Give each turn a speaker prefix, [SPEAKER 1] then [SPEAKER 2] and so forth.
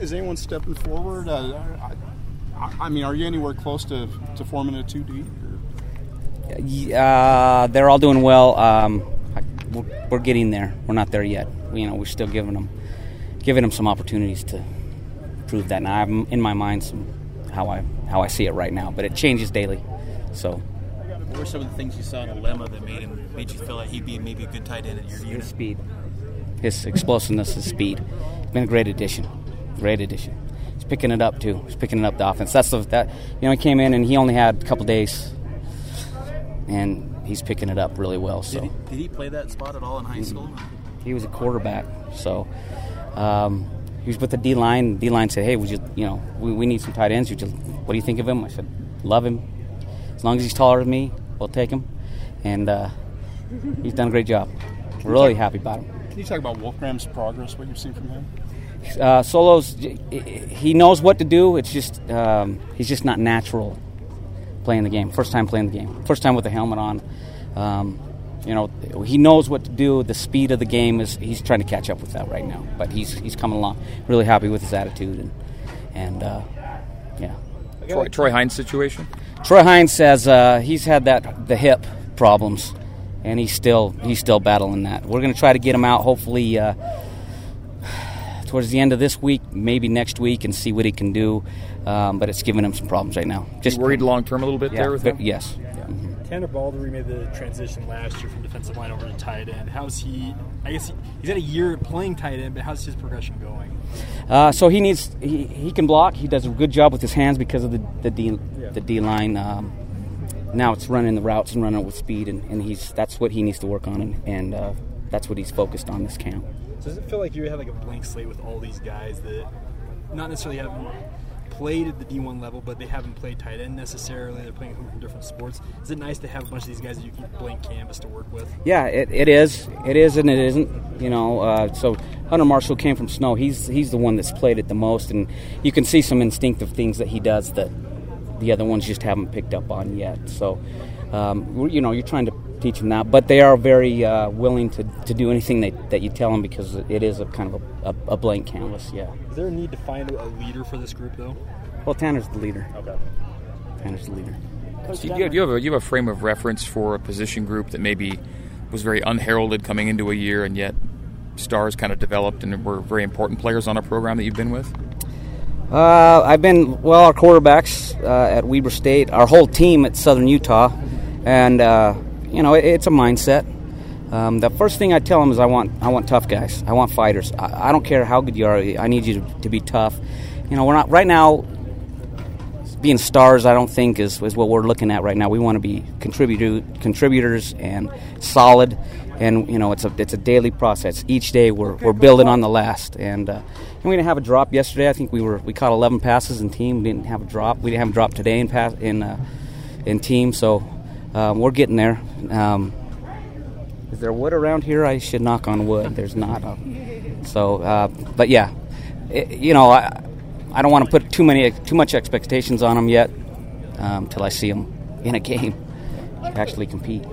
[SPEAKER 1] Is anyone stepping forward? Uh, I, I, mean, are you anywhere close to, to forming a 2D?
[SPEAKER 2] Uh, they're all doing well. Um, we're, we're, getting there. We're not there yet. We, you know, we're still giving them, giving them some opportunities to prove that. Now, I'm in my mind some, how I how I see it right now, but it changes daily. So.
[SPEAKER 3] What were some of the things you saw in Alema that made him made you feel like he'd be maybe a good tight end at your unit?
[SPEAKER 2] His speed, his explosiveness, his speed. Been a great addition. Great addition. He's picking it up too. He's picking it up the offense. That's the that you know he came in and he only had a couple days, and he's picking it up really well. So
[SPEAKER 3] did he, did he play that spot at all in high school?
[SPEAKER 2] He was a quarterback, so. Um, he was with the D line. D line said, "Hey, would you, you know, we, we need some tight ends. Would you, what do you think of him?" I said, "Love him. As long as he's taller than me, we'll take him." And uh, he's done a great job. We're really happy about him.
[SPEAKER 1] Can you talk about Wolfgram's progress? What you've seen from him?
[SPEAKER 2] Uh, Solos, he knows what to do. It's just um, he's just not natural playing the game. First time playing the game. First time with the helmet on. Um, you know, he knows what to do. The speed of the game is he's trying to catch up with that right now. But he's he's coming along. Really happy with his attitude and and uh, yeah.
[SPEAKER 4] Troy, Troy Hines situation.
[SPEAKER 2] Troy Hines says uh, he's had that the hip problems, and he's still he's still battling that. We're going to try to get him out. Hopefully. Uh, towards the end of this week, maybe next week, and see what he can do. Um, but it's giving him some problems right now.
[SPEAKER 4] Just you worried long term a little bit
[SPEAKER 2] yeah,
[SPEAKER 4] there with him.
[SPEAKER 2] Yes. Yeah.
[SPEAKER 5] Mm-hmm. Tanner Baldry made the transition last year from defensive line over to tight end. How's he? I guess he, he's had a year playing tight end, but how's his progression going?
[SPEAKER 2] Uh, so he needs he, he can block. He does a good job with his hands because of the the D yeah. the D line. Um, now it's running the routes and running with speed, and, and he's that's what he needs to work on, and, and uh, that's what he's focused on this camp.
[SPEAKER 5] So does it feel like you have like a blank slate with all these guys that not necessarily haven't played at the D1 level, but they haven't played tight end necessarily. They're playing from different sports. Is it nice to have a bunch of these guys that you can blank canvas to work with?
[SPEAKER 2] Yeah, it, it is. It is and it isn't. You know, uh, so Hunter Marshall came from Snow. He's he's the one that's played it the most, and you can see some instinctive things that he does that the other ones just haven't picked up on yet. So, um, you know, you're trying to teach them that. But they are very uh, willing to, to do anything that, that you tell them because it is a kind of a, a, a, blank canvas. Yeah.
[SPEAKER 5] Is there a need to find a leader for this group though?
[SPEAKER 2] Well, Tanner's the leader.
[SPEAKER 5] Okay.
[SPEAKER 2] Tanner's the leader.
[SPEAKER 4] So you, you, have a, you have a frame of reference for a position group that maybe was very unheralded coming into a year, and yet stars kind of developed and were very important players on a program that you've been with.
[SPEAKER 2] Uh, I've been well. Our quarterbacks uh, at Weber State, our whole team at Southern Utah, and uh, you know, it, it's a mindset. Um, the first thing I tell them is I want I want tough guys. I want fighters. I, I don't care how good you are. I need you to, to, be tough. You know, we're not right now. Being stars, I don't think is, is what we're looking at right now. We want to be contributor, contributors and solid, and you know it's a it's a daily process. Each day we're, we're building on the last, and, uh, and we didn't have a drop yesterday. I think we were we caught 11 passes in team. We didn't have a drop. We didn't have a drop today in pass in uh, in team. So um, we're getting there. Um, is there wood around here? I should knock on wood. There's not. so, uh, but yeah, it, you know, I, I don't want to put too many too much expectations on them yet until um, I see them in a game actually compete.